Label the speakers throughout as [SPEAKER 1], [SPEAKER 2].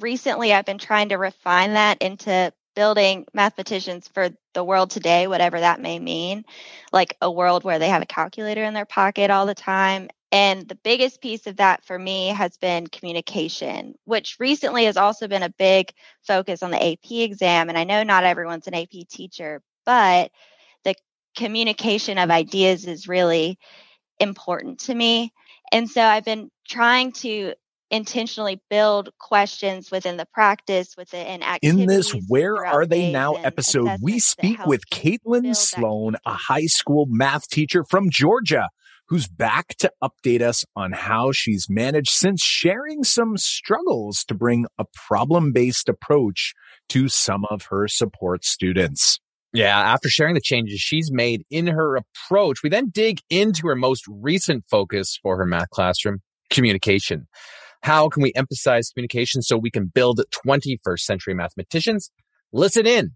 [SPEAKER 1] recently I've been trying to refine that into building mathematicians for the world today, whatever that may mean, like a world where they have a calculator in their pocket all the time. And the biggest piece of that for me has been communication, which recently has also been a big focus on the AP exam. And I know not everyone's an AP teacher, but the communication of ideas is really important to me. And so I've been trying to intentionally build questions within the practice within activities.
[SPEAKER 2] In this Where Are They Now episode, we speak with Caitlin Sloan, a high school math teacher from Georgia who's back to update us on how she's managed since sharing some struggles to bring a problem based approach to some of her support students.
[SPEAKER 3] Yeah, after sharing the changes she's made in her approach, we then dig into her most recent focus for her math classroom communication. How can we emphasize communication so we can build 21st century mathematicians? Listen in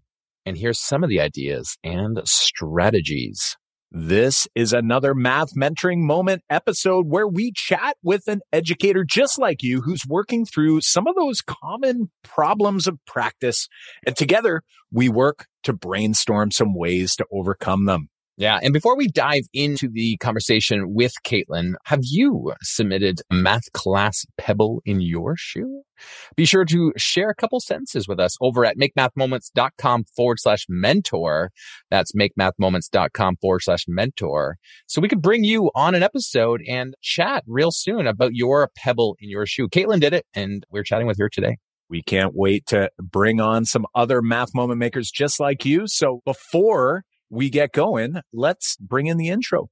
[SPEAKER 3] and hear some of the ideas and strategies.
[SPEAKER 2] This is another math mentoring moment episode where we chat with an educator just like you who's working through some of those common problems of practice. And together we work to brainstorm some ways to overcome them.
[SPEAKER 3] Yeah. And before we dive into the conversation with Caitlin, have you submitted a math class pebble in your shoe? Be sure to share a couple sentences with us over at makemathmoments.com forward slash mentor. That's makemathmoments.com forward slash mentor. So we could bring you on an episode and chat real soon about your pebble in your shoe. Caitlin did it and we're chatting with her today.
[SPEAKER 2] We can't wait to bring on some other math moment makers just like you. So before we get going, let's bring in the intro.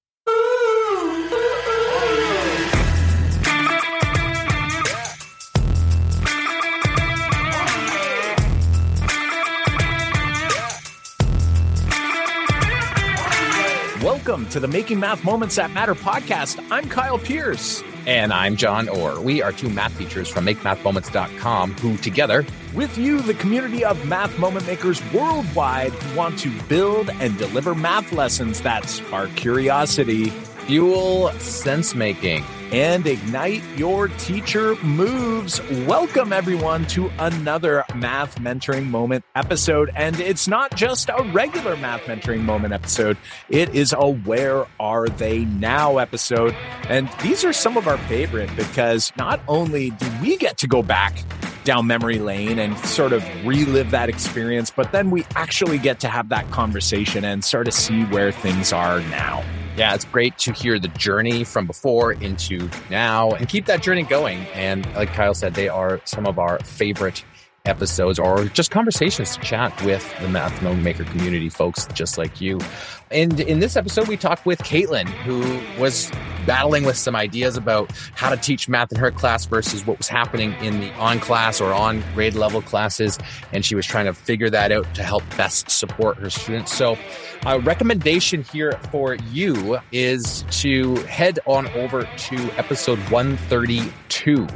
[SPEAKER 2] Welcome to the Making Math Moments That Matter podcast. I'm Kyle Pearce.
[SPEAKER 3] And I'm John Orr. We are two math teachers from MakeMathMoments.com who together,
[SPEAKER 2] with you, the community of math moment makers worldwide want to build and deliver math lessons that spark curiosity,
[SPEAKER 3] fuel sense making,
[SPEAKER 2] and ignite your teacher moves. Welcome everyone to another math mentoring moment episode. And it's not just a regular math mentoring moment episode. It is a where are they now episode. And these are some of our favorite because not only do we get to go back down memory lane and sort of relive that experience, but then we actually get to have that conversation and sort of see where things are now.
[SPEAKER 3] Yeah, it's great to hear the journey from before into now and keep that journey going. And like Kyle said, they are some of our favorite episodes or just conversations to chat with the Math Maker community folks just like you. And in this episode, we talked with Caitlin, who was battling with some ideas about how to teach math in her class versus what was happening in the on class or on grade level classes. And she was trying to figure that out to help best support her students. So a recommendation here for you is to head on over to episode 132.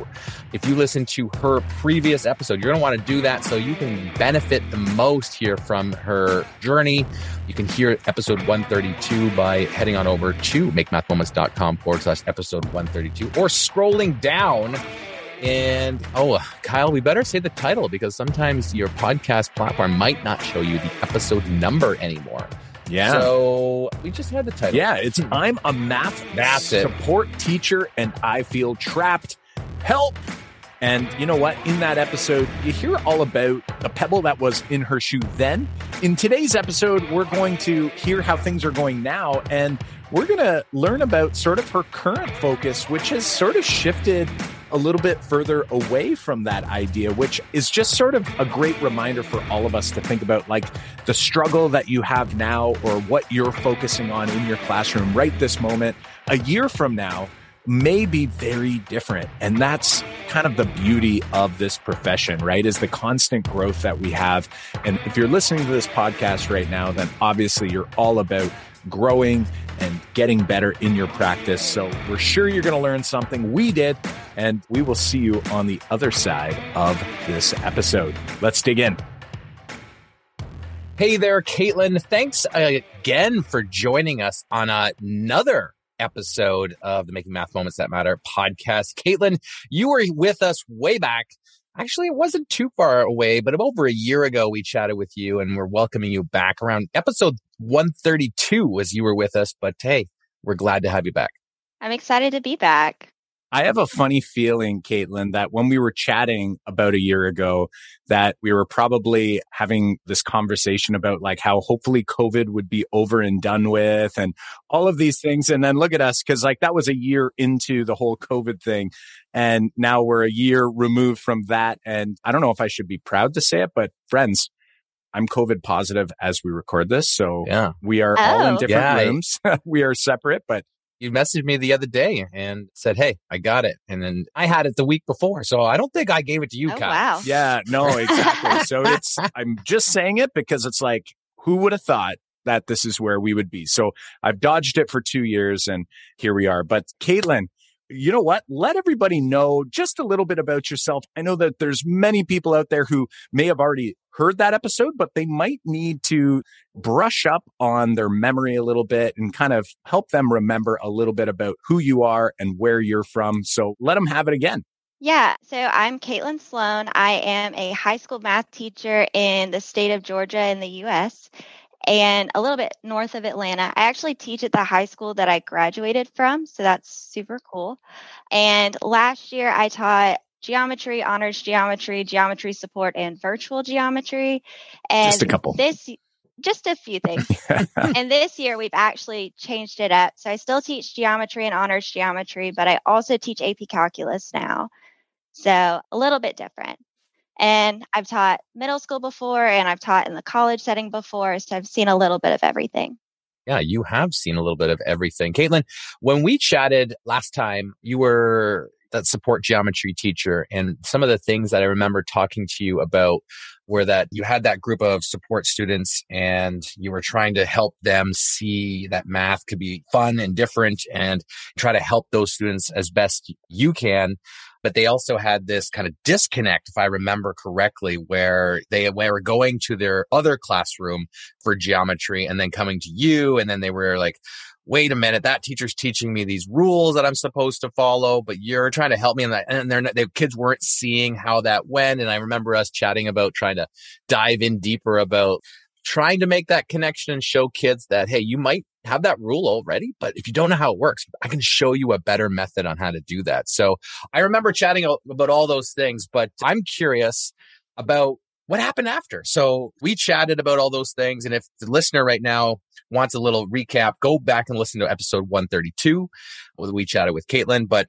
[SPEAKER 3] If you listen to her previous episode, you're going to want to do that so you can benefit the most here from her journey. You can hear episode 132 by heading on over to makemathmoments.com forward slash episode 132 or scrolling down. And oh, Kyle, we better say the title because sometimes your podcast platform might not show you the episode number anymore.
[SPEAKER 2] Yeah.
[SPEAKER 3] So we just had the title.
[SPEAKER 2] Yeah, it's hmm. I'm a math
[SPEAKER 3] That's
[SPEAKER 2] support it. teacher and I feel trapped. Help. And you know what? In that episode, you hear all about the pebble that was in her shoe then. In today's episode, we're going to hear how things are going now. And we're going to learn about sort of her current focus, which has sort of shifted a little bit further away from that idea, which is just sort of a great reminder for all of us to think about like the struggle that you have now or what you're focusing on in your classroom right this moment. A year from now, may be very different. And that's kind of the beauty of this profession, right? Is the constant growth that we have. And if you're listening to this podcast right now, then obviously you're all about growing and getting better in your practice. So we're sure you're going to learn something. We did. And we will see you on the other side of this episode. Let's dig in.
[SPEAKER 3] Hey there, Caitlin. Thanks uh, again for joining us on another episode of the Making Math Moments That Matter podcast. Caitlin, you were with us way back Actually, it wasn't too far away, but over a year ago, we chatted with you and we're welcoming you back around episode 132 as you were with us. But hey, we're glad to have you back.
[SPEAKER 1] I'm excited to be back.
[SPEAKER 2] I have a funny feeling, Caitlin, that when we were chatting about a year ago, that we were probably having this conversation about like how hopefully COVID would be over and done with and all of these things. And then look at us, cause like that was a year into the whole COVID thing. And now we're a year removed from that. And I don't know if I should be proud to say it, but friends, I'm COVID positive as we record this. So
[SPEAKER 3] yeah.
[SPEAKER 2] we are oh. all in oh. different yeah, rooms. we are separate, but
[SPEAKER 3] you messaged me the other day and said, Hey, I got it. And then I had it the week before. So I don't think I gave it to you,
[SPEAKER 1] oh,
[SPEAKER 3] Kyle.
[SPEAKER 1] Wow.
[SPEAKER 2] Yeah, no, exactly. so it's, I'm just saying it because it's like, who would have thought that this is where we would be? So I've dodged it for two years and here we are. But Caitlin, you know what? Let everybody know just a little bit about yourself. I know that there's many people out there who may have already heard that episode, but they might need to brush up on their memory a little bit and kind of help them remember a little bit about who you are and where you're from. So let them have it again.
[SPEAKER 1] Yeah, so I'm Caitlin Sloan. I am a high school math teacher in the state of Georgia in the US and a little bit north of Atlanta. I actually teach at the high school that I graduated from, so that's super cool. And last year I taught geometry, honors geometry, geometry support, and virtual geometry. And
[SPEAKER 2] just a couple.
[SPEAKER 1] This just a few things. and this year we've actually changed it up. So I still teach geometry and honors geometry, but I also teach AP calculus now. So a little bit different. And I've taught middle school before and I've taught in the college setting before. So I've seen a little bit of everything.
[SPEAKER 3] Yeah, you have seen a little bit of everything. Caitlin, when we chatted last time, you were that support geometry teacher. And some of the things that I remember talking to you about were that you had that group of support students and you were trying to help them see that math could be fun and different and try to help those students as best you can but they also had this kind of disconnect, if I remember correctly, where they were going to their other classroom for geometry and then coming to you. And then they were like, wait a minute, that teacher's teaching me these rules that I'm supposed to follow, but you're trying to help me in that. And they're, the kids weren't seeing how that went. And I remember us chatting about trying to dive in deeper about trying to make that connection and show kids that, hey, you might have that rule already, but if you don't know how it works, I can show you a better method on how to do that. So I remember chatting about all those things, but I'm curious about what happened after. So we chatted about all those things. And if the listener right now wants a little recap, go back and listen to episode 132 where we chatted with Caitlin. But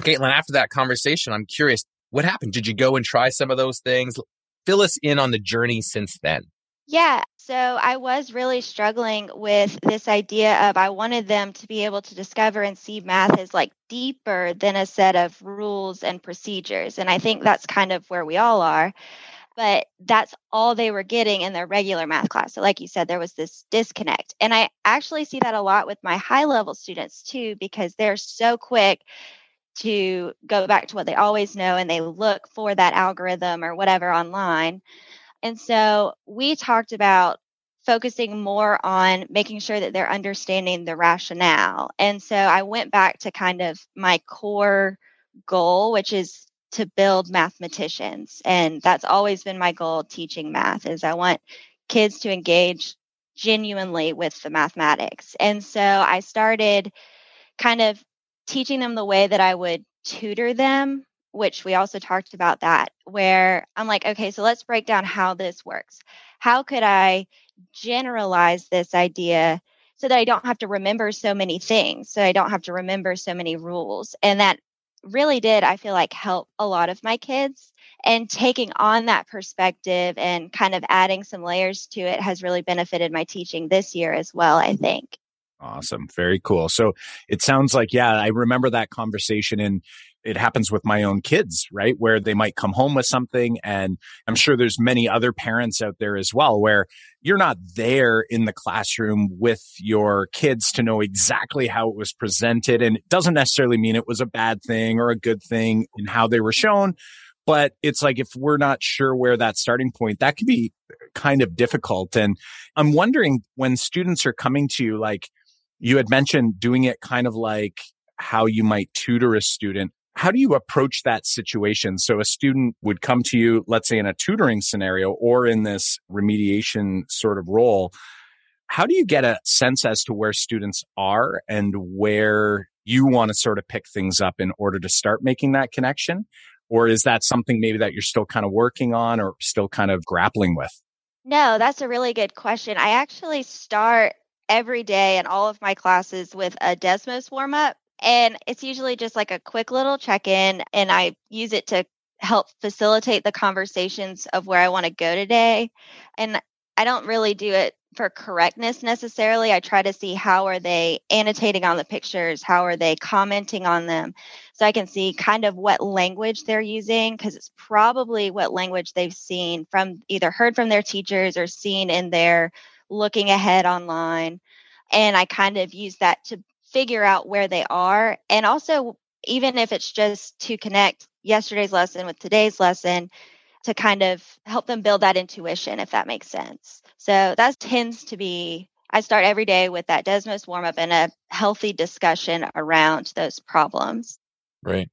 [SPEAKER 3] Caitlin, after that conversation, I'm curious, what happened? Did you go and try some of those things? Fill us in on the journey since then.
[SPEAKER 1] Yeah. So I was really struggling with this idea of I wanted them to be able to discover and see math as like deeper than a set of rules and procedures. And I think that's kind of where we all are. But that's all they were getting in their regular math class. So, like you said, there was this disconnect. And I actually see that a lot with my high level students too, because they're so quick to go back to what they always know and they look for that algorithm or whatever online and so we talked about focusing more on making sure that they're understanding the rationale. And so I went back to kind of my core goal, which is to build mathematicians. And that's always been my goal teaching math is I want kids to engage genuinely with the mathematics. And so I started kind of teaching them the way that I would tutor them which we also talked about that, where I'm like, okay, so let's break down how this works. How could I generalize this idea so that I don't have to remember so many things, so I don't have to remember so many rules? And that really did, I feel like, help a lot of my kids. And taking on that perspective and kind of adding some layers to it has really benefited my teaching this year as well, I think.
[SPEAKER 2] Awesome. Very cool. So it sounds like, yeah, I remember that conversation and it happens with my own kids, right? Where they might come home with something. And I'm sure there's many other parents out there as well, where you're not there in the classroom with your kids to know exactly how it was presented. And it doesn't necessarily mean it was a bad thing or a good thing in how they were shown. But it's like if we're not sure where that starting point, that could be kind of difficult. And I'm wondering when students are coming to you, like you had mentioned doing it kind of like how you might tutor a student how do you approach that situation? So a student would come to you, let's say in a tutoring scenario or in this remediation sort of role. How do you get a sense as to where students are and where you want to sort of pick things up in order to start making that connection? Or is that something maybe that you're still kind of working on or still kind of grappling with?
[SPEAKER 1] No, that's a really good question. I actually start every day in all of my classes with a Desmos warm up. And it's usually just like a quick little check in, and I use it to help facilitate the conversations of where I want to go today. And I don't really do it for correctness necessarily. I try to see how are they annotating on the pictures, how are they commenting on them, so I can see kind of what language they're using because it's probably what language they've seen from either heard from their teachers or seen in their looking ahead online. And I kind of use that to figure out where they are. And also, even if it's just to connect yesterday's lesson with today's lesson, to kind of help them build that intuition, if that makes sense. So that tends to be, I start every day with that Desmos warm up and a healthy discussion around those problems.
[SPEAKER 3] Right.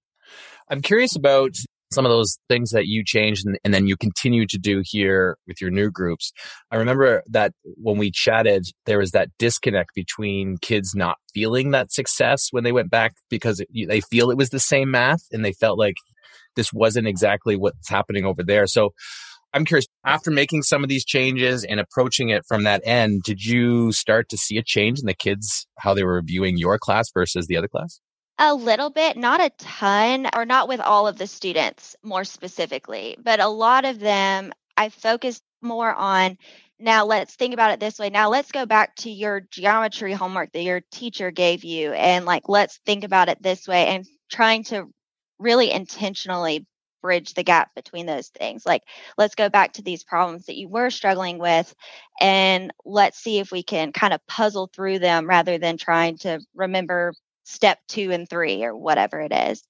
[SPEAKER 3] I'm curious about some of those things that you changed and, and, then you continue to do here with your new groups. I remember that when we chatted, there was that disconnect between kids not feeling that success when they went back because it, they feel it was the same math and they felt like this wasn't exactly what's happening over there. So I'm curious, after making some of these changes and approaching it from that end, did you start to see a change in the kids, how they were viewing your class versus the other class?
[SPEAKER 1] A little bit, not a ton, or not with all of the students more specifically, but a lot of them I focused more on. Now let's think about it this way. Now let's go back to your geometry homework that your teacher gave you and like let's think about it this way and trying to really intentionally bridge the gap between those things. Like, let's go back to these problems that you were struggling with and let's see if we can kind of puzzle through them rather than trying to remember step two and three or whatever it is.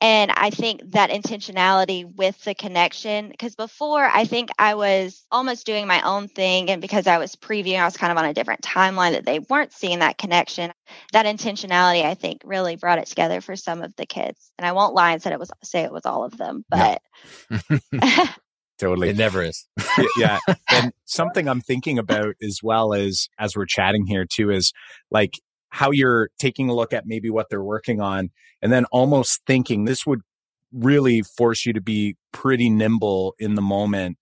[SPEAKER 1] And I think that intentionality with the connection, because before I think I was almost doing my own thing. And because I was previewing, I was kind of on a different timeline that they weren't seeing that connection. That intentionality, I think, really brought it together for some of the kids. And I won't lie and said it was say it was all of them, but
[SPEAKER 2] totally.
[SPEAKER 3] It never is.
[SPEAKER 2] yeah. And something I'm thinking about as well as as we're chatting here too is like how you're taking a look at maybe what they're working on and then almost thinking this would really force you to be pretty nimble in the moment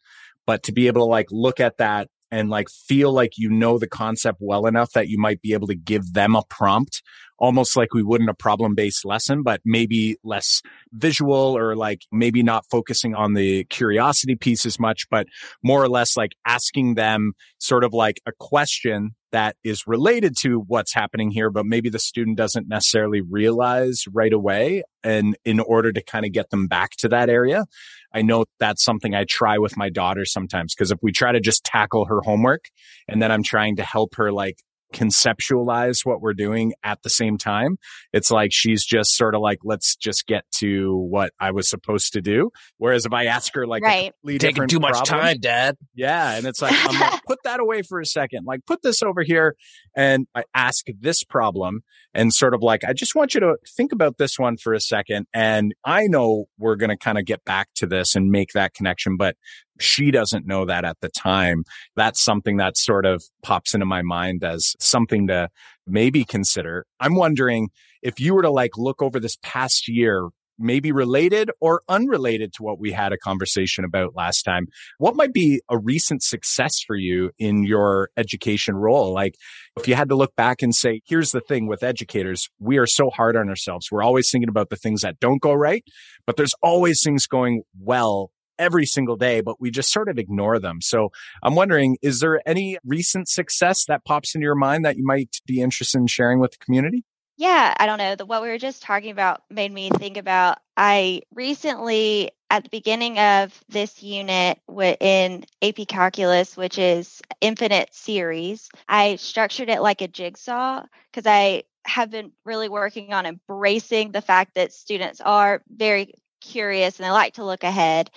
[SPEAKER 2] but to be able to like look at that and like feel like you know the concept well enough that you might be able to give them a prompt almost like we would in a problem based lesson, but maybe less visual or like maybe not focusing on the curiosity piece as much, but more or less like asking them sort of like a question that is related to what's happening here, but maybe the student doesn't necessarily realize right away. And in order to kind of get them back to that area, I know that's something I try with my daughter sometimes. Cause if we try to just tackle her homework and then I'm trying to help her like conceptualize what we're doing at the same time. It's like she's just sort of like, let's just get to what I was supposed to do. Whereas if I ask her like,
[SPEAKER 1] right.
[SPEAKER 3] taking too much
[SPEAKER 2] problem,
[SPEAKER 3] time, dad.
[SPEAKER 2] Yeah. And it's like, I'm like, put that away for a second. Like, put this over here. And I ask this problem and sort of like, I just want you to think about this one for a second. And I know we're going to kind of get back to this and make that connection, but she doesn't know that at the time. That's something that sort of pops into my mind as something to maybe consider. I'm wondering if you were to like look over this past year, maybe related or unrelated to what we had a conversation about last time. What might be a recent success for you in your education role? Like if you had to look back and say, here's the thing with educators, we are so hard on ourselves. We're always thinking about the things that don't go right, but there's always things going well every single day, but we just sort of ignore them. So I'm wondering, is there any recent success that pops into your mind that you might be interested in sharing with the community?
[SPEAKER 1] Yeah, I don't know. The, what we were just talking about made me think about. I recently, at the beginning of this unit in AP Calculus, which is infinite series, I structured it like a jigsaw because I have been really working on embracing the fact that students are very curious and they like to look ahead.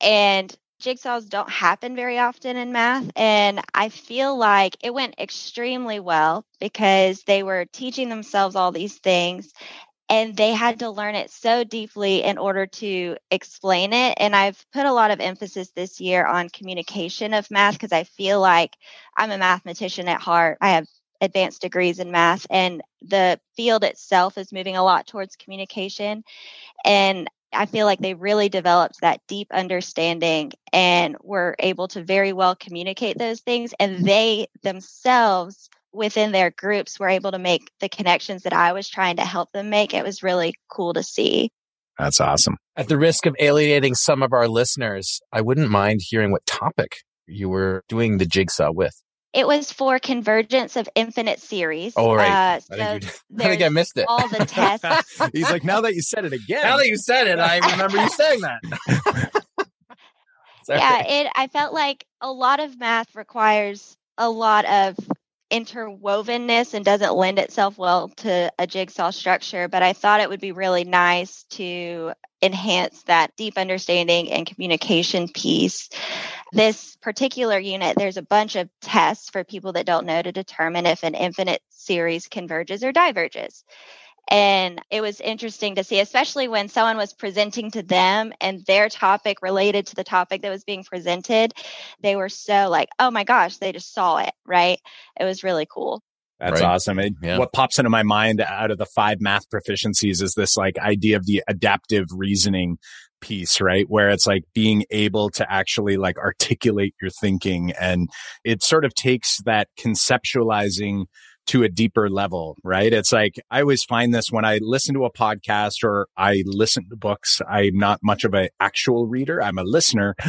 [SPEAKER 1] And jigsaws don't happen very often in math. And I feel like it went extremely well because they were teaching themselves all these things. and they had to learn it so deeply in order to explain it. And I've put a lot of emphasis this year on communication of math because I feel like I'm a mathematician at heart. I have advanced degrees in math, and the field itself is moving a lot towards communication. And I feel like they really developed that deep understanding and were able to very well communicate those things. And they themselves within their groups were able to make the connections that I was trying to help them make. It was really cool to see.
[SPEAKER 2] That's awesome.
[SPEAKER 3] At the risk of alienating some of our listeners, I wouldn't mind hearing what topic you were doing the jigsaw with.
[SPEAKER 1] It was for convergence of infinite series.
[SPEAKER 3] Oh, right. Uh, so I, think I, think I missed it.
[SPEAKER 1] All the tests.
[SPEAKER 2] He's like, now that you said it again.
[SPEAKER 3] Now that you said it, I remember you saying that.
[SPEAKER 1] yeah, it. I felt like a lot of math requires a lot of interwovenness and doesn't lend itself well to a jigsaw structure, but I thought it would be really nice to enhance that deep understanding and communication piece. This particular unit, there's a bunch of tests for people that don't know to determine if an infinite series converges or diverges. And it was interesting to see, especially when someone was presenting to them and their topic related to the topic that was being presented. They were so like, oh my gosh, they just saw it, right? It was really cool.
[SPEAKER 2] That's right. awesome. It, yeah. What pops into my mind out of the five math proficiencies is this like idea of the adaptive reasoning piece, right? Where it's like being able to actually like articulate your thinking and it sort of takes that conceptualizing to a deeper level, right? It's like I always find this when I listen to a podcast or I listen to books. I'm not much of an actual reader. I'm a listener.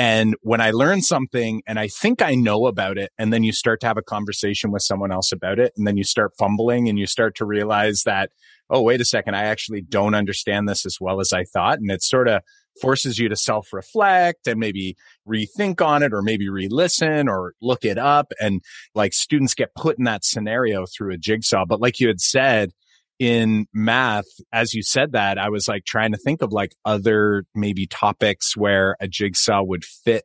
[SPEAKER 2] And when I learn something and I think I know about it, and then you start to have a conversation with someone else about it, and then you start fumbling and you start to realize that, oh, wait a second, I actually don't understand this as well as I thought. And it sort of forces you to self reflect and maybe rethink on it or maybe re listen or look it up. And like students get put in that scenario through a jigsaw. But like you had said, in math, as you said that, I was like trying to think of like other maybe topics where a jigsaw would fit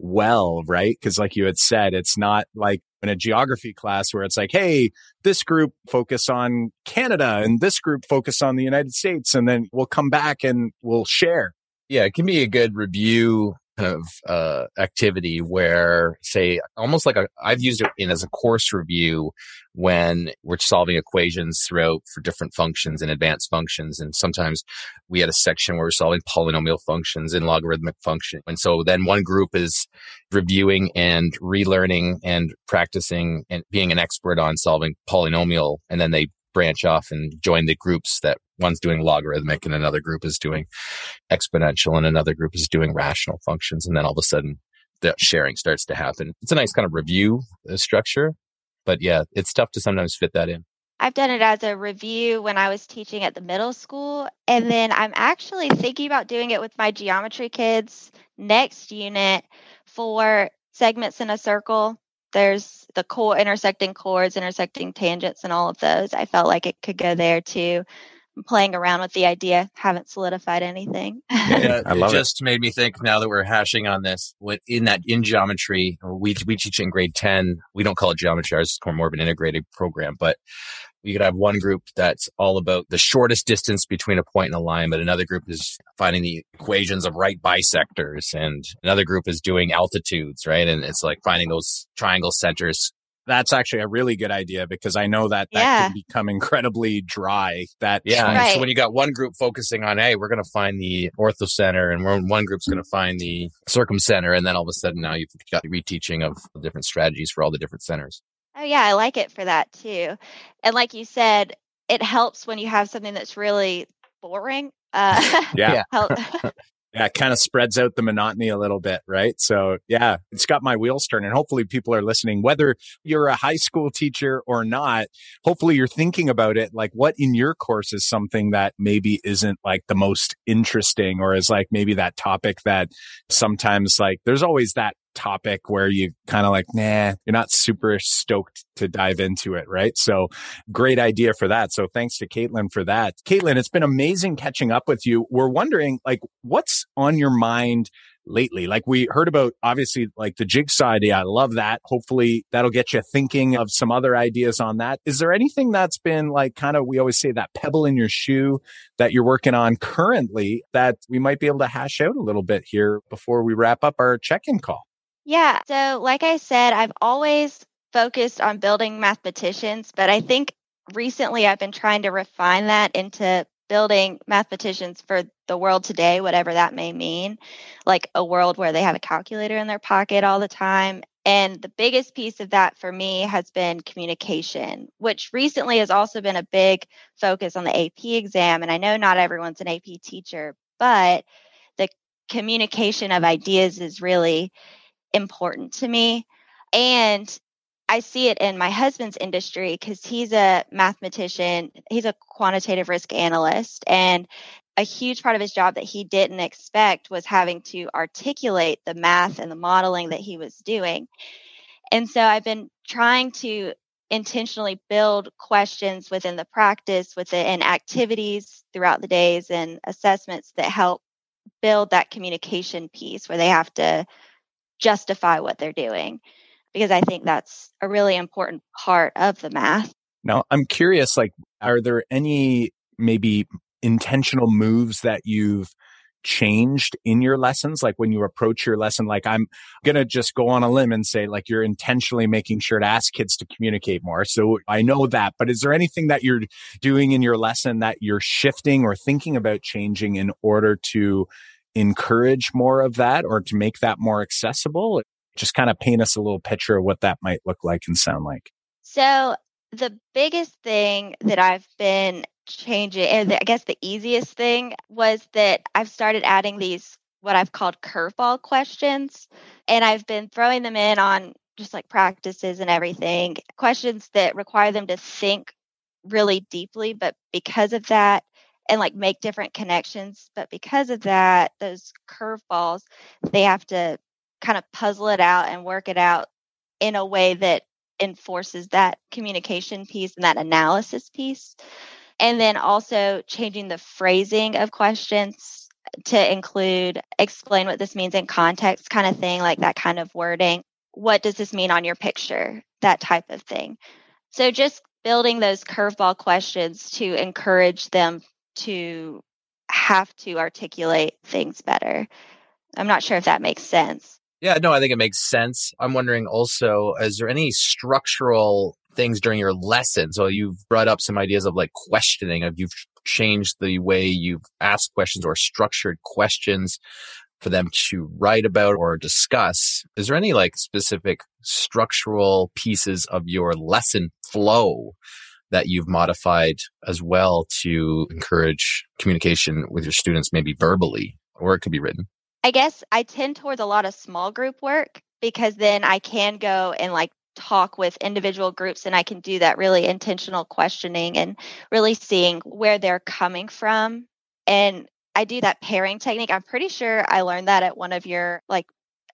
[SPEAKER 2] well, right? Because like you had said, it's not like in a geography class where it's like, hey, this group focus on Canada and this group focus on the United States, and then we'll come back and we'll share.
[SPEAKER 3] Yeah, it can be a good review of uh, activity where, say, almost like a, I've used it in as a course review when we're solving equations throughout for different functions and advanced functions. And sometimes we had a section where we're solving polynomial functions and logarithmic function. And so then one group is reviewing and relearning and practicing and being an expert on solving polynomial. And then they branch off and join the groups that one's doing logarithmic and another group is doing exponential and another group is doing rational functions. And then all of a sudden the sharing starts to happen. It's a nice kind of review uh, structure, but yeah, it's tough to sometimes fit that in.
[SPEAKER 1] I've done it as a review when I was teaching at the middle school. And then I'm actually thinking about doing it with my geometry kids next unit for segments in a circle there's the core intersecting chords, intersecting tangents, and all of those. I felt like it could go there too. I'm playing around with the idea, haven't solidified anything.
[SPEAKER 3] yeah, I love it. Just it. made me think now that we're hashing on this. What in that in geometry, we we teach in grade ten. We don't call it geometry. Ours is more of an integrated program, but you could have one group that's all about the shortest distance between a point and a line, but another group is finding the equations of right bisectors, and another group is doing altitudes, right? And it's like finding those triangle centers.
[SPEAKER 2] That's actually a really good idea because I know that that yeah. can become incredibly dry. That
[SPEAKER 3] yeah. Right. So when you got one group focusing on, hey, we're going to find the orthocenter, and one group's going to find the circumcenter, and then all of a sudden now you've got the reteaching of different strategies for all the different centers.
[SPEAKER 1] Oh, yeah, I like it for that too. And like you said, it helps when you have something that's really boring.
[SPEAKER 2] Uh, yeah. help. it kind of spreads out the monotony a little bit, right? So, yeah, it's got my wheels turning. Hopefully, people are listening, whether you're a high school teacher or not. Hopefully, you're thinking about it like what in your course is something that maybe isn't like the most interesting or is like maybe that topic that sometimes like there's always that topic where you kind of like, nah, you're not super stoked to dive into it, right? So great idea for that. So thanks to Caitlin for that. Caitlin, it's been amazing catching up with you. We're wondering like what's on your mind lately? Like we heard about obviously like the jigsaw idea. I love that. Hopefully that'll get you thinking of some other ideas on that. Is there anything that's been like kind of, we always say that pebble in your shoe that you're working on currently that we might be able to hash out a little bit here before we wrap up our check-in call?
[SPEAKER 1] Yeah. So like I said, I've always focused on building mathematicians, but I think recently I've been trying to refine that into building mathematicians for the world today, whatever that may mean, like a world where they have a calculator in their pocket all the time. And the biggest piece of that for me has been communication, which recently has also been a big focus on the AP exam. And I know not everyone's an AP teacher, but the communication of ideas is really important to me. And I see it in my husband's industry because he's a mathematician, he's a quantitative risk analyst. And a huge part of his job that he didn't expect was having to articulate the math and the modeling that he was doing. And so I've been trying to intentionally build questions within the practice, within activities throughout the days and assessments that help build that communication piece where they have to justify what they're doing because I think that's a really important part of the math.
[SPEAKER 2] Now, I'm curious like, are there any maybe intentional moves that you've changed in your lessons? Like when you approach your lesson, like I'm going to just go on a limb and say, like, you're intentionally making sure to ask kids to communicate more. So I know that, but is there anything that you're doing in your lesson that you're shifting or thinking about changing in order to encourage more of that or to make that more accessible? Just kind of paint us a little picture of what that might look like and sound like.
[SPEAKER 1] So, the biggest thing that I've been changing, and I guess the easiest thing was that I've started adding these what I've called curveball questions. And I've been throwing them in on just like practices and everything, questions that require them to think really deeply. But because of that, and like make different connections. But because of that, those curveballs, they have to kind of puzzle it out and work it out in a way that enforces that communication piece and that analysis piece. And then also changing the phrasing of questions to include explain what this means in context kind of thing, like that kind of wording. What does this mean on your picture? That type of thing. So just building those curveball questions to encourage them to have to articulate things better. I'm not sure if that makes sense.
[SPEAKER 3] Yeah, no, I think it makes sense. I'm wondering also, is there any structural things during your lesson? So you've brought up some ideas of like questioning, of you've changed the way you've asked questions or structured questions for them to write about or discuss. Is there any like specific structural pieces of your lesson flow that you've modified as well to encourage communication with your students, maybe verbally, or it could be written?
[SPEAKER 1] I guess I tend towards a lot of small group work because then I can go and like talk with individual groups and I can do that really intentional questioning and really seeing where they're coming from. And I do that pairing technique. I'm pretty sure I learned that at one of your like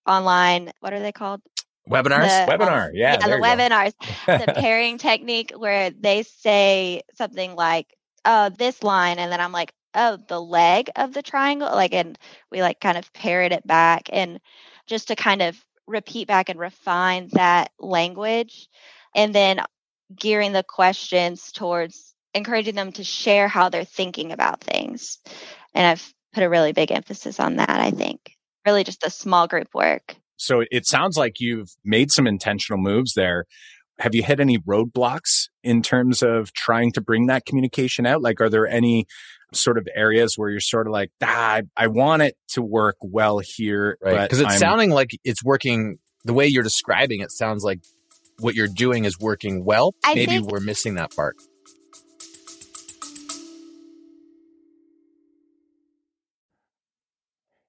[SPEAKER 1] online, what are they called?
[SPEAKER 3] Webinars?
[SPEAKER 2] The, Webinar. Yeah.
[SPEAKER 1] yeah the webinars. the pairing technique where they say something like, oh, this line. And then I'm like, oh, the leg of the triangle. Like, and we like kind of parrot it back and just to kind of repeat back and refine that language. And then gearing the questions towards encouraging them to share how they're thinking about things. And I've put a really big emphasis on that, I think. Really just the small group work.
[SPEAKER 2] So it sounds like you've made some intentional moves there. Have you hit any roadblocks in terms of trying to bring that communication out? Like, are there any sort of areas where you're sort of like, ah, I, I want it to work well here.
[SPEAKER 3] Right. Because it's I'm, sounding like it's working the way you're describing it sounds like what you're doing is working well. I Maybe think- we're missing that part.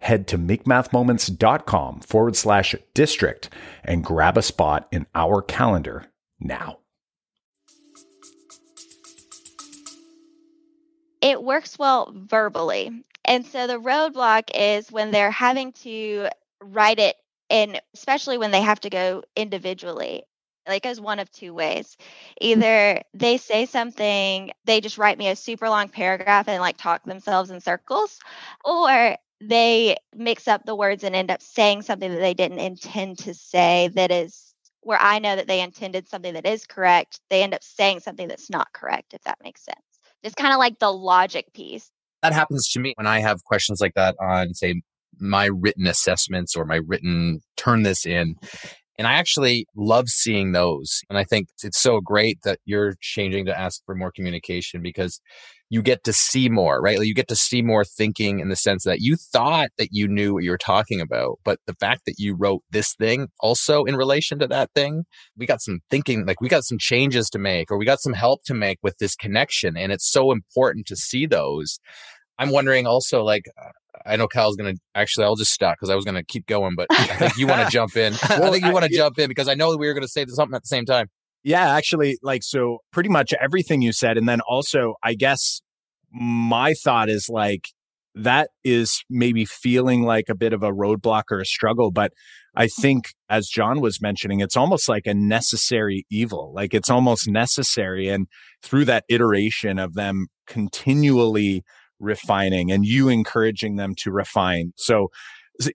[SPEAKER 4] head to makemathmoments.com forward slash district and grab a spot in our calendar now.
[SPEAKER 1] It works well verbally. And so the roadblock is when they're having to write it and especially when they have to go individually like as one of two ways either they say something they just write me a super long paragraph and like talk themselves in circles or they mix up the words and end up saying something that they didn't intend to say that is where I know that they intended something that is correct, they end up saying something that's not correct, if that makes sense. It's kind of like the logic piece.
[SPEAKER 3] That happens to me when I have questions like that on, say, my written assessments or my written turn this in. And I actually love seeing those. And I think it's so great that you're changing to ask for more communication because you get to see more, right? Like you get to see more thinking in the sense that you thought that you knew what you were talking about, but the fact that you wrote this thing also in relation to that thing, we got some thinking, like we got some changes to make or we got some help to make with this connection. And it's so important to see those. I'm wondering also, like, I know Kyle's going to actually, I'll just stop because I was going to keep going, but I think you want to jump in. well, I think you want to jump in because I know we were going to say something at the same time.
[SPEAKER 2] Yeah, actually, like, so pretty much everything you said. And then also, I guess my thought is like, that is maybe feeling like a bit of a roadblock or a struggle. But I think, as John was mentioning, it's almost like a necessary evil. Like it's almost necessary. And through that iteration of them continually refining and you encouraging them to refine. So,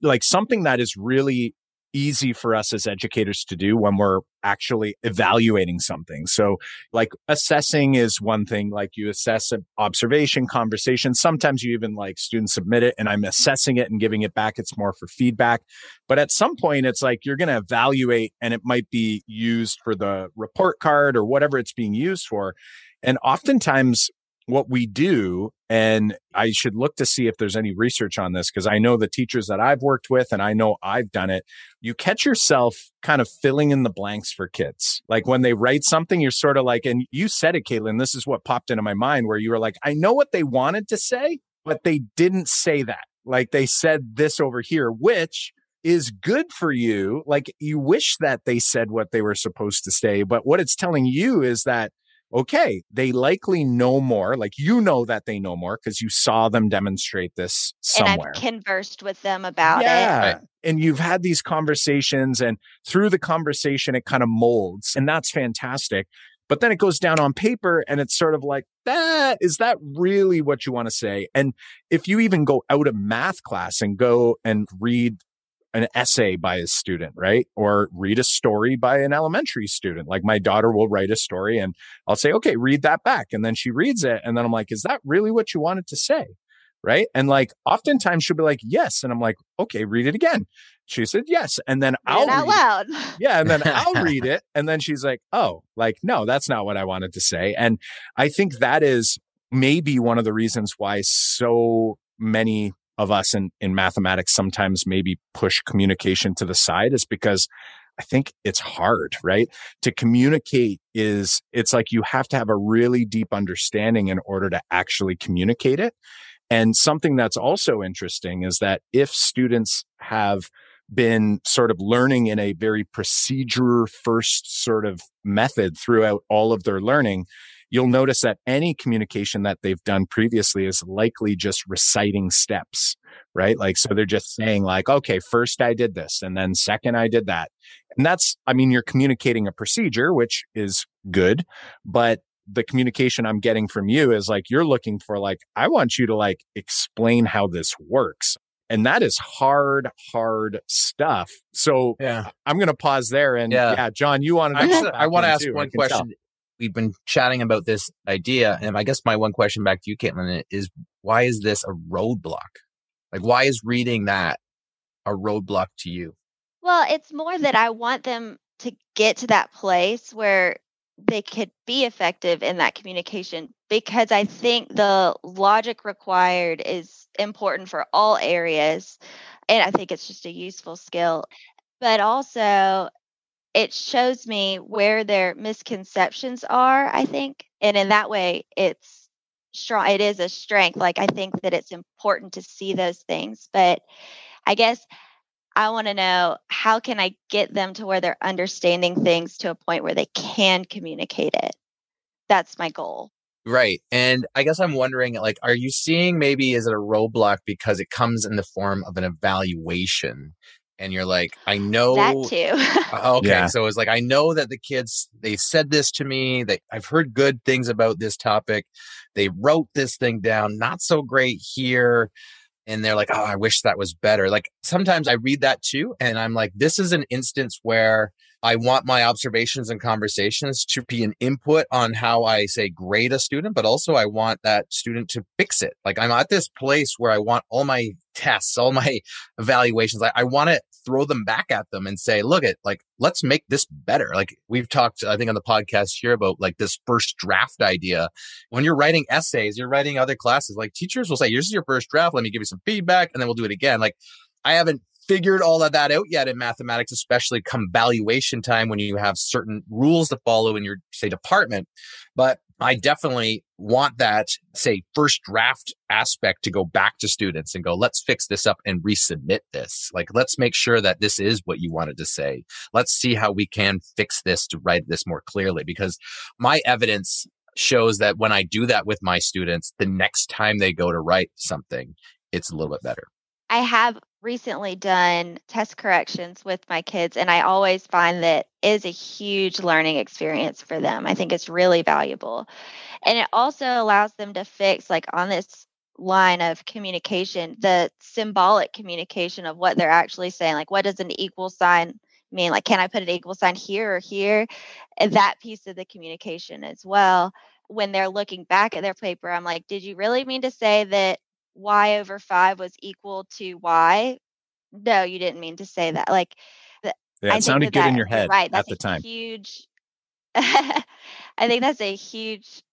[SPEAKER 2] like something that is really easy for us as educators to do when we're actually evaluating something. So like assessing is one thing, like you assess an observation, conversation. Sometimes you even like students submit it and I'm assessing it and giving it back. It's more for feedback. But at some point it's like you're going to evaluate and it might be used for the report card or whatever it's being used for. And oftentimes what we do and I should look to see if there's any research on this because I know the teachers that I've worked with and I know I've done it. You catch yourself kind of filling in the blanks for kids. Like when they write something, you're sort of like, and you said it, Caitlin, this is what popped into my mind where you were like, I know what they wanted to say, but they didn't say that. Like they said this over here, which is good for you. Like you wish that they said what they were supposed to say, but what it's telling you is that okay, they likely know more. Like you know that they know more because you saw them demonstrate this somewhere.
[SPEAKER 1] And I've conversed with them about
[SPEAKER 2] yeah.
[SPEAKER 1] it.
[SPEAKER 2] Right. And you've had these conversations, and through the conversation, it kind of molds, and that's fantastic. But then it goes down on paper, and it's sort of like, that is that really what you want to say? And if you even go out of math class and go and read an essay by a student, right? Or read a story by an elementary student. Like my daughter will write a story and I'll say, okay, read that back. And then she reads it. And then I'm like, is that really what you wanted to say? Right. And like oftentimes she'll be like, yes. And I'm like, okay, read it again. She said, yes. And then I'll
[SPEAKER 1] out loud.
[SPEAKER 2] Yeah. And then I'll read it. And then she's like, oh, like, no, that's not what I wanted to say. And I think that is maybe one of the reasons why so many of us in, in mathematics sometimes maybe push communication to the side is because I think it's hard, right? To communicate is, it's like you have to have a really deep understanding in order to actually communicate it. And something that's also interesting is that if students have been sort of learning in a very procedure first sort of method throughout all of their learning, you'll notice that any communication that they've done previously is likely just reciting steps, right? Like, so they're just saying like, okay, first I did this and then second I did that. And that's, I mean, you're communicating a procedure, which is good, but the communication I'm getting from you is like, you're looking for like, I want you to like explain how this works. And that is hard, hard stuff. So
[SPEAKER 3] yeah,
[SPEAKER 2] I'm going to pause there. And yeah, yeah John, you wanted to
[SPEAKER 3] Actually, I want to ask too, one question we've been chatting about this idea, and I guess my one question back to you, Caitlin, is why is this a roadblock? Like, why is reading that a roadblock to you?
[SPEAKER 1] Well, it's more that I want them to get to that place where they could be effective in that communication because I think the logic required is important for all areas. And I think it's just a useful skill. But also, it shows me where their misconceptions are, I think. And in that way, it's strong. It is a strength. Like, I think that it's important to see those things. But I guess I want to know how can I get them to where they're understanding things to a point where they can communicate it. That's my goal.
[SPEAKER 3] Right. And I guess I'm wondering like are you seeing maybe is it a roadblock because it comes in the form of an evaluation and you're like I know
[SPEAKER 1] That too.
[SPEAKER 3] Uh, okay,
[SPEAKER 2] Yeah.
[SPEAKER 3] so it's like I know that the kids they said this to me. That I've heard good things about this topic. They wrote this thing down. Not so great here. And they're like, oh, I wish that was better. Like sometimes I read that too, and I'm like, this is an instance where I want my observations and conversations to be an input on how I say grade a student, but also I want that student to fix it. Like I'm at this place where I want all my tests, all my evaluations, I, I want to throw them back at them and say, look at like, let's make this better. Like we've talked, I think on the podcast here about like this first draft idea. When you're writing essays, you're writing other classes, like teachers will say, here's your first draft. Let me give you some feedback and then we'll do it again. Like I haven't figured all of that out yet in mathematics, especially come valuation time when you have certain rules to follow in your say department. But I definitely want that say first draft aspect to go back to students and go, let's fix this up and resubmit this. Like, let's make sure that this is what you wanted to say. Let's see how we can fix this to write this more clearly because my evidence shows that when I do that with my students, the next time they go to write something, it's a little bit better.
[SPEAKER 1] I have recently done test corrections with my kids, and I always find that is a huge learning experience for them. I think it's really valuable. And it also allows them to fix, like on this line of communication, the symbolic communication of what they're actually saying. Like, what does an equal sign mean? Like, can I put an equal sign here or here? And that piece of the communication as well. When they're looking back at their paper, I'm like, did you really mean to say that y over 5 was equal to y? No, you didn't mean to say that. Like,
[SPEAKER 2] Yeah, it sounded
[SPEAKER 1] that
[SPEAKER 2] good in your head
[SPEAKER 1] right,
[SPEAKER 2] at the
[SPEAKER 1] a
[SPEAKER 2] time.
[SPEAKER 1] Huge. I think that's a huge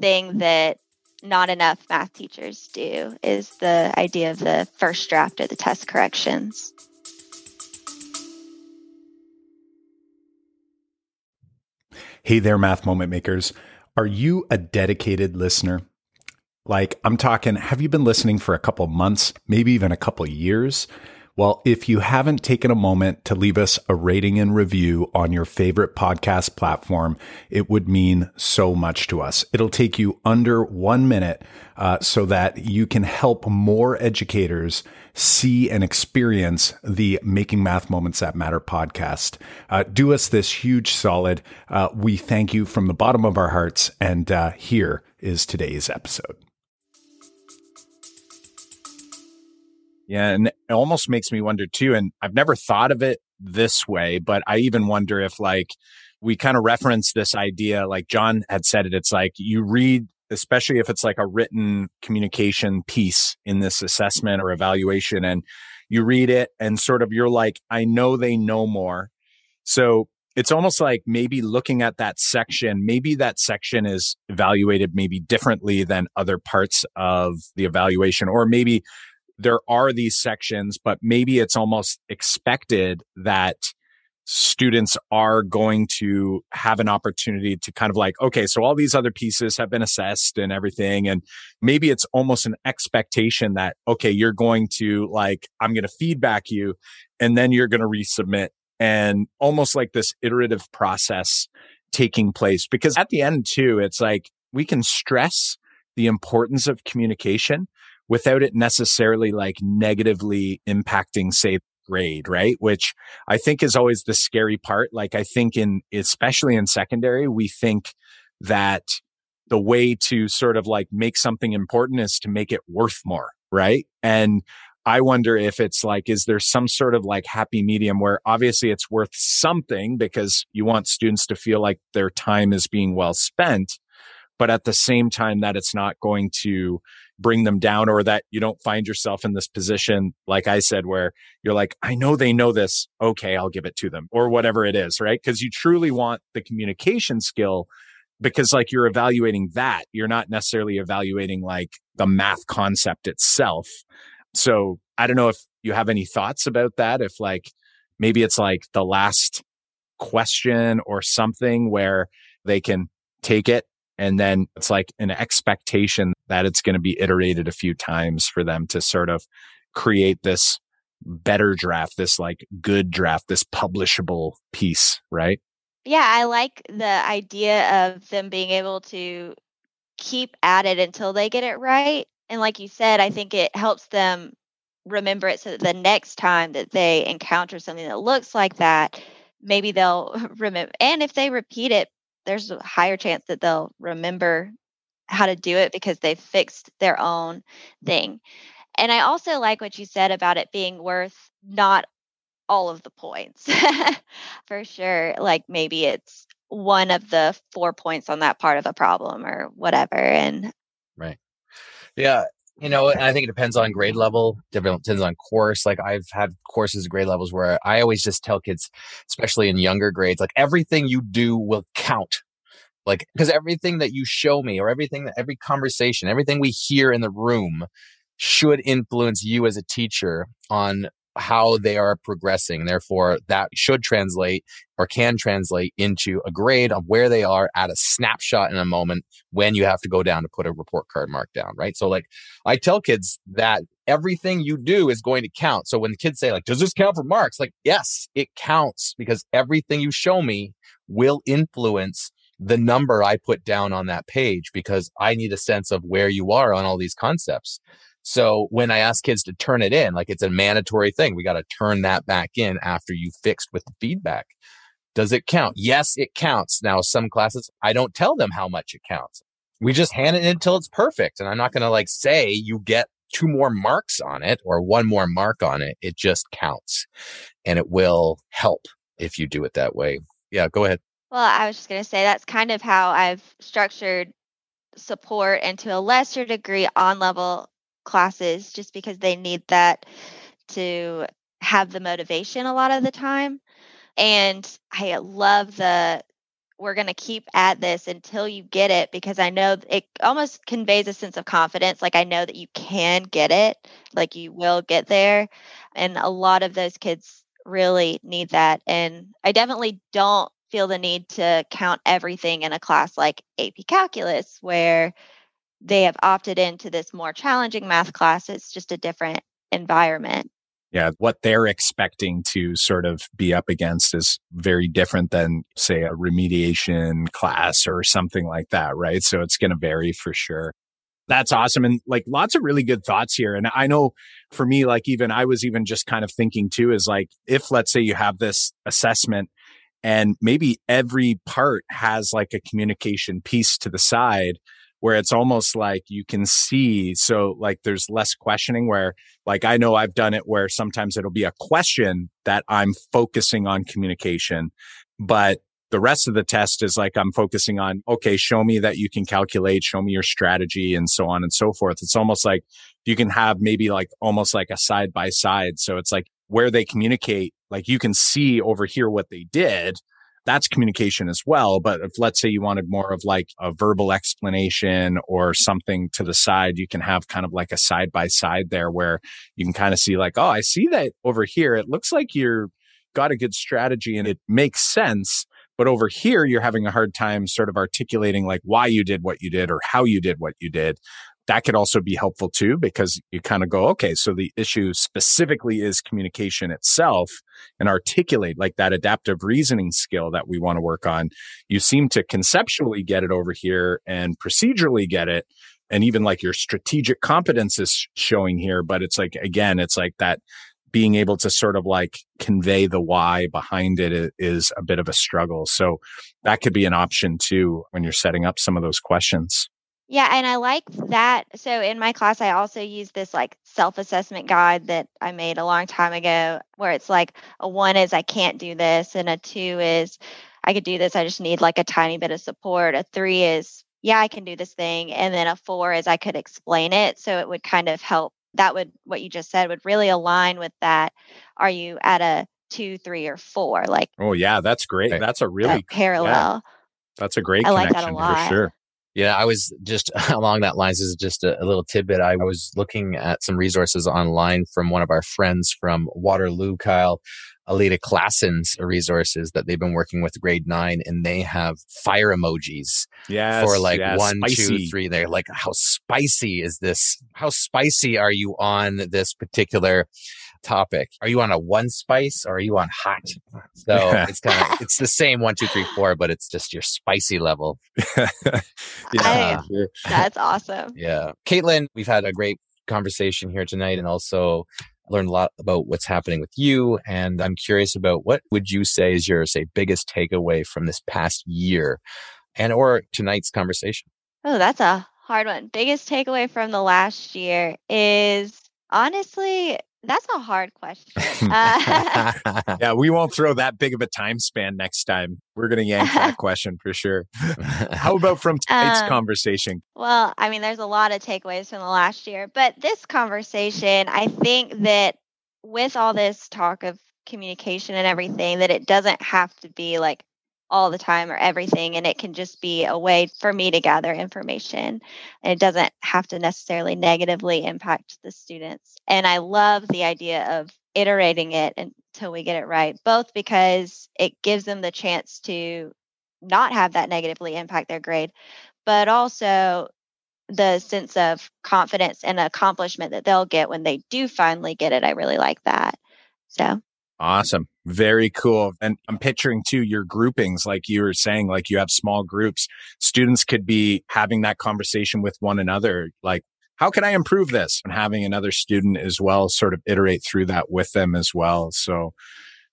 [SPEAKER 1] thing that not enough math teachers do is the idea of the first draft of the test corrections.
[SPEAKER 4] Hey there, math moment makers. Are you a dedicated listener? Like, I'm talking, have you been listening for a couple months, maybe even a couple years? Well, if you haven't taken a moment to leave us a rating and review on your favorite podcast platform, it would mean so much to us. It'll take you under one minute uh, so that you can help more educators see and experience the Making Math Moments That Matter podcast. Uh, do us this huge solid. Uh, we thank you from the bottom of our hearts. And uh, here is today's episode.
[SPEAKER 2] Yeah, and it almost makes me wonder too. And I've never thought of it this way, but I even wonder if like we kind of reference this idea, like Jon had said it, it's like you read, especially if it's like a written communication piece in this assessment or evaluation, and you read it and sort of you're like, I know they know more. So it's almost like maybe looking at that section, maybe that section is evaluated maybe differently than other parts of the evaluation, or maybe there are these sections, but maybe it's almost expected that students are going to have an opportunity to kind of like, okay, so all these other pieces have been assessed and everything. And maybe it's almost an expectation that, okay, you're going to like, I'm going to feedback you and then you're going to resubmit and almost like this iterative process taking place. Because at the end too, it's like we can stress the importance of communication without it necessarily like negatively impacting, say, grade, right? Which I think is always the scary part. Like, I think in, especially in secondary, we think that the way to sort of like make something important is to make it worth more, right? And I wonder if it's like, is there some sort of like happy medium where obviously it's worth something because you want students to feel like their time is being well spent, but at the same time that it's not going to bring them down or that you don't find yourself in this position, like I said, where you're like, I know they know this. Okay, I'll give it to them or whatever it is, right? Because you truly want the communication skill because like you're evaluating that. You're not necessarily evaluating like the math concept itself. So I don't know if you have any thoughts about that. If like maybe it's like the last question or something where they can take it and then it's like an expectation that it's going to be iterated a few times for them to sort of create this better draft, this like good draft, this publishable piece, right?
[SPEAKER 1] Yeah, I like the idea of them being able to keep at it until they get it right. And like you said, I think it helps them remember it so that the next time that they encounter something that looks like that, maybe they'll remember. And if they repeat it, there's a higher chance that they'll remember how to do it because they've fixed their own thing. And I also like what you said about it being worth not all of the points for sure. Like maybe it's one of the four points on that part of the problem or whatever. And
[SPEAKER 3] right. Yeah. You know, I think it depends on grade level, depends on course. Like I've had courses grade levels where I always just tell kids, especially in younger grades, like everything you do will count. Like, because everything that you show me or everything that every conversation, everything we hear in the room should influence you as a teacher on how they are progressing. Therefore, that should translate or can translate into a grade of where they are at a snapshot in a moment when you have to go down to put a report card mark down, right? So, like, I tell kids that everything you do is going to count. So when the kids say, like, does this count for marks? Like, yes, it counts because everything you show me will influence the number I put down on that page because I need a sense of where you are on all these concepts. So when I ask kids to turn it in, like it's a mandatory thing, we got to turn that back in after you fixed with the feedback. Does it count? Yes, it counts. Now, some classes, I don't tell them how much it counts. We just hand it in until it's perfect. And I'm not going to like say you get two more marks on it or one more mark on it. It just counts and it will help if you do it that way. Yeah, go ahead.
[SPEAKER 1] Well, I was just going to say that's kind of how I've structured support and to a lesser degree on level classes just because they need that to have the motivation a lot of the time. And I love the we're going to keep at this until you get it because I know it almost conveys a sense of confidence. Like, I know that you can get it, like, you will get there. And a lot of those kids really need that. And I definitely don't feel the need to count everything in a class like AP Calculus, where they have opted into this more challenging math class. It's just a different environment.
[SPEAKER 2] Yeah, what they're expecting to sort of be up against is very different than, say, a remediation class or something like that, right? So it's going to vary for sure. That's awesome. And like lots of really good thoughts here. And I know for me, like even I was even just kind of thinking too, is like if let's say you have this assessment and maybe every part has like a communication piece to the side where it's almost like you can see. So like there's less questioning where like I know I've done it where sometimes it'll be a question that I'm focusing on communication, but the rest of the test is like I'm focusing on, okay, show me that you can calculate, show me your strategy and so on and so forth. It's almost like you can have maybe like almost like a side by side. So it's like where they communicate, like you can see over here what they did. That's communication as well. But if let's say you wanted more of like a verbal explanation or something to the side, you can have kind of like a side by side there where you can kind of see like, oh, I see that over here. It looks like you're got a good strategy and it makes sense. But over here, you're having a hard time sort of articulating like why you did what you did or how you did what you did that could also be helpful too, because you kind of go, okay, so the issue specifically is communication itself and articulate like that adaptive reasoning skill that we want to work on. You seem to conceptually get it over here and procedurally get it. And even like your strategic competence is showing here, but it's like, again, it's like that being able to sort of like convey the why behind it is a bit of a struggle. So that could be an option too when you're setting up some of those questions.
[SPEAKER 1] Yeah, and I like that. So in my class, I also use this like self assessment guide that I made a long time ago, where it's like a one is I can't do this, and a two is I could do this. I just need like a tiny bit of support. A three is yeah, I can do this thing. And then a four is I could explain it. So it would kind of help. That would, what you just said, would really align with that. Are you at a two, three, or four? Like,
[SPEAKER 2] oh, yeah, that's great. That's a really
[SPEAKER 1] parallel. Yeah,
[SPEAKER 2] that's a great
[SPEAKER 1] I
[SPEAKER 2] like
[SPEAKER 1] that a lot.
[SPEAKER 2] for sure.
[SPEAKER 3] Yeah, I was just along that lines. This is just a, a, little tidbit. I was looking at some resources online from one of our friends from Waterloo, Kyle, Alita Klassen's resources that they've been working with grade nine, and they have fire emojis
[SPEAKER 2] yes,
[SPEAKER 3] for like
[SPEAKER 2] yes,
[SPEAKER 3] one,
[SPEAKER 2] spicy.
[SPEAKER 3] two, three. They're like, how spicy is this? How spicy are you on this particular topic? Are you on a one spice or are you on hot? So it's kind of it's the same one, two, three, four, but it's just your spicy level.
[SPEAKER 1] yeah, that's awesome.
[SPEAKER 3] Yeah, Caitlin, we've had a great conversation here tonight, and also learned a lot about what's happening with you. And I'm curious about what would you say is your say biggest takeaway from this past year, and or tonight's conversation.
[SPEAKER 1] Oh, that's a hard one. Biggest takeaway from the last year is honestly that's a hard question. Uh,
[SPEAKER 2] yeah, we won't throw that big of a time span next time. We're going to yank that question for sure. How about from tonight's um, conversation?
[SPEAKER 1] Well, I mean, there's a lot of takeaways from the last year, but this conversation, I think that with all this talk of communication and everything, that it doesn't have to be like all the time or everything and it can just be a way for me to gather information and it doesn't have to necessarily negatively impact the students. And i love the idea of iterating it until we get it right both because it gives them the chance to not have that negatively impact their grade but also the sense of confidence and accomplishment that they'll get when they do finally get it. I really like that. So
[SPEAKER 2] Awesome. Very cool. And I'm picturing too your groupings, like you were saying, like you have small groups. Students could be having that conversation with one another. Like, how can I improve this? And having another student as well sort of iterate through that with them as well. So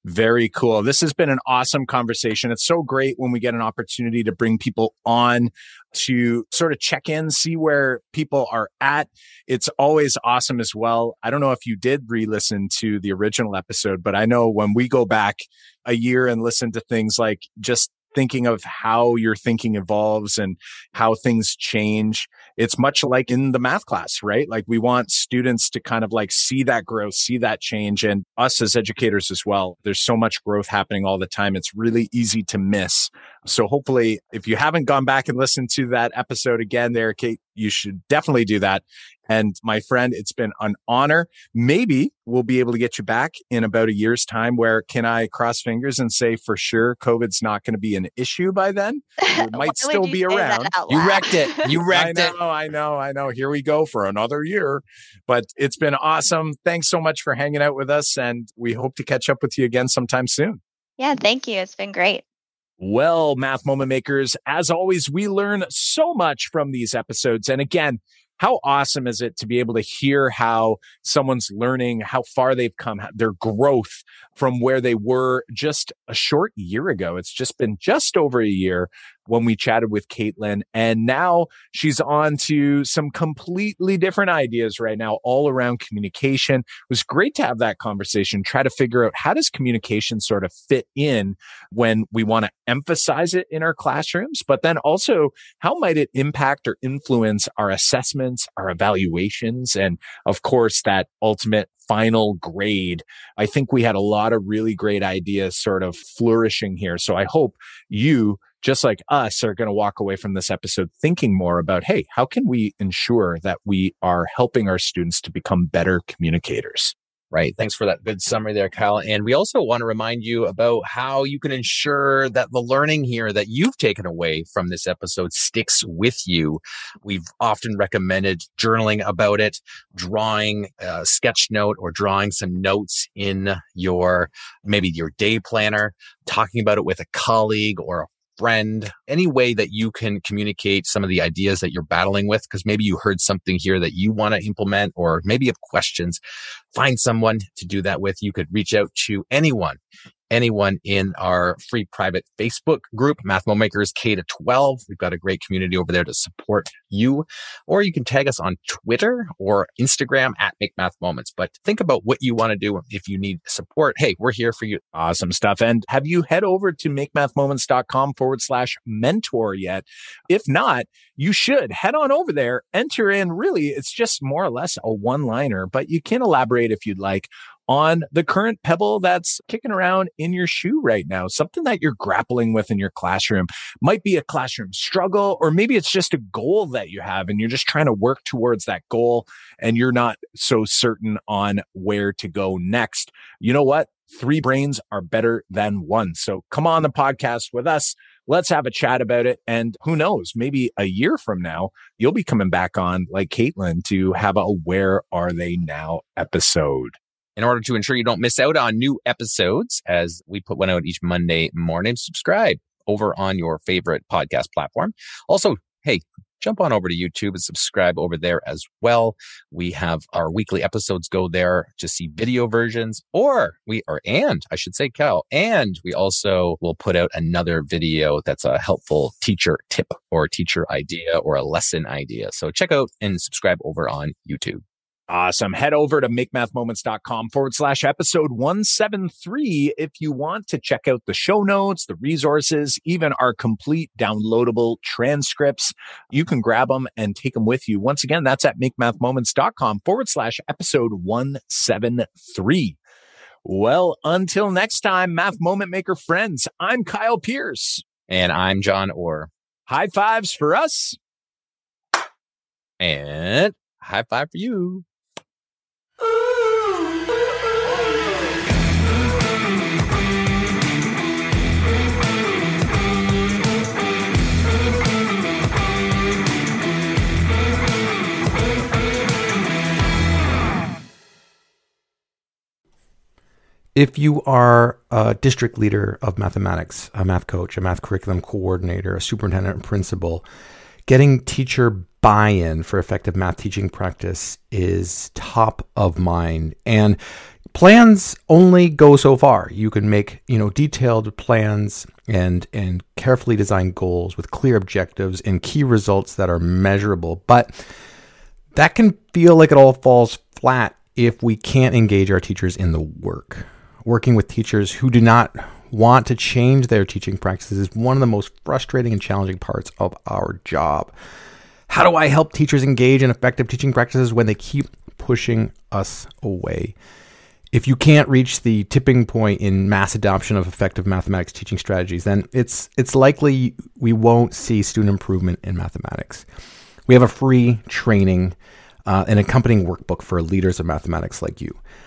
[SPEAKER 2] very cool. This has been an awesome conversation. It's so great when we get an opportunity to bring people on to sort of check in, see where people are at. It's always awesome as well. I don't know if you did re listen to the original episode, but I know when we go back a year and listen to things like just thinking of how your thinking evolves and how things change. It's much like in the math class, right? Like we want students to kind of like see that growth, see that change and us as educators as well. There's so much growth happening all the time. It's really easy to miss. So hopefully if you haven't gone back and listened to that episode again there, Kate, you should definitely do that. And my friend, it's been an honor. Maybe we'll be able to get you back in about a year's time where can I cross fingers and say for sure COVID's not going to be an issue by then? It might still be around.
[SPEAKER 3] You wrecked it. You wrecked it.
[SPEAKER 2] I
[SPEAKER 3] know,
[SPEAKER 2] it. I know, I know. Here we go for another year. But it's been awesome. Thanks so much for hanging out with us. And we hope to catch up with you again sometime soon.
[SPEAKER 1] Yeah, thank you. It's been great.
[SPEAKER 2] Well, math moment makers, as always, we learn so much from these episodes. And again, how awesome is it to be able to hear how someone's learning, how far they've come, their growth from where they were just a short year ago? It's just been just over a year when we chatted with Caitlin. And now she's on to some completely different ideas right now, all around communication. It was great to have that conversation, try to figure out how does communication sort of fit in when we want to emphasize it in our classrooms, but then also how might it impact or influence our assessments, our evaluations, and of course, that ultimate final grade. I think we had a lot of really great ideas sort of flourishing here. So I hope you just like us, are going to walk away from this episode thinking more about, hey, how can we ensure that we are helping our students to become better communicators?
[SPEAKER 3] Right. Thanks for that good summary there, Kyle. And we also want to remind you about how you can ensure that the learning here that you've taken away from this episode sticks with you. We've often recommended journaling about it, drawing a sketch note or drawing some notes in your, maybe your day planner, talking about it with a colleague or a friend, any way that you can communicate some of the ideas that you're battling with, because maybe you heard something here that you want to implement, or maybe you have questions, find someone to do that with. You could reach out to anyone
[SPEAKER 5] anyone in our free private Facebook group, Math Makers K to 12. We've got a great community over there to support you. Or you can tag us on Twitter or Instagram at Make Math Moments. But think about what you want to do if you need support. Hey, we're here for you.
[SPEAKER 2] Awesome stuff. And have you head over to makemathmoments.com forward slash mentor yet? If not, you should head on over there, enter in. Really, it's just more or less a one liner, but you can elaborate if you'd like on the current pebble that's kicking around in your shoe right now, something that you're grappling with in your classroom. Might be a classroom struggle, or maybe it's just a goal that you have and you're just trying to work towards that goal and you're not so certain on where to go next. You know what? Three brains are better than one. So come on the podcast with us. Let's have a chat about it. And who knows, maybe a year from now, you'll be coming back on like Caitlin to have a Where Are They Now episode
[SPEAKER 5] in order to ensure you don't miss out on new episodes as we put one out each Monday morning, subscribe over on your favorite podcast platform. Also, hey, jump on over to YouTube and subscribe over there as well. We have our weekly episodes go there to see video versions or we are, and I should say, Cal, and we also will put out another video that's a helpful teacher tip or teacher idea or a lesson idea. So check out and subscribe over on YouTube.
[SPEAKER 2] Awesome. Head over to makemathmoments.com forward slash episode 173 if you want to check out the show notes, the resources, even our complete downloadable transcripts. You can grab them and take them with you. Once again, that's at makemathmoments.com forward slash episode 173. Well, until next time, Math Moment Maker friends, I'm Kyle Pearce.
[SPEAKER 5] And I'm Jon Orr.
[SPEAKER 2] High fives for us.
[SPEAKER 5] And high five for you.
[SPEAKER 3] If you are a district leader of mathematics, a math coach, a math curriculum coordinator, a superintendent, principal, getting teacher buy in for effective math teaching practice is top of mind. And plans only go so far. You can make, you know, detailed plans and and carefully designed goals with clear objectives and key results that are measurable. But that can feel like it all falls flat if we can't engage our teachers in the work working with teachers who do not want to change their teaching practices is one of the most frustrating and challenging parts of our job. How do I help teachers engage in effective teaching practices when they keep pushing us away? If you can't reach the tipping point in mass adoption of effective mathematics teaching strategies, then it's it's likely we won't see student improvement in mathematics. We have a free training, uh, an accompanying workbook for leaders of mathematics like you.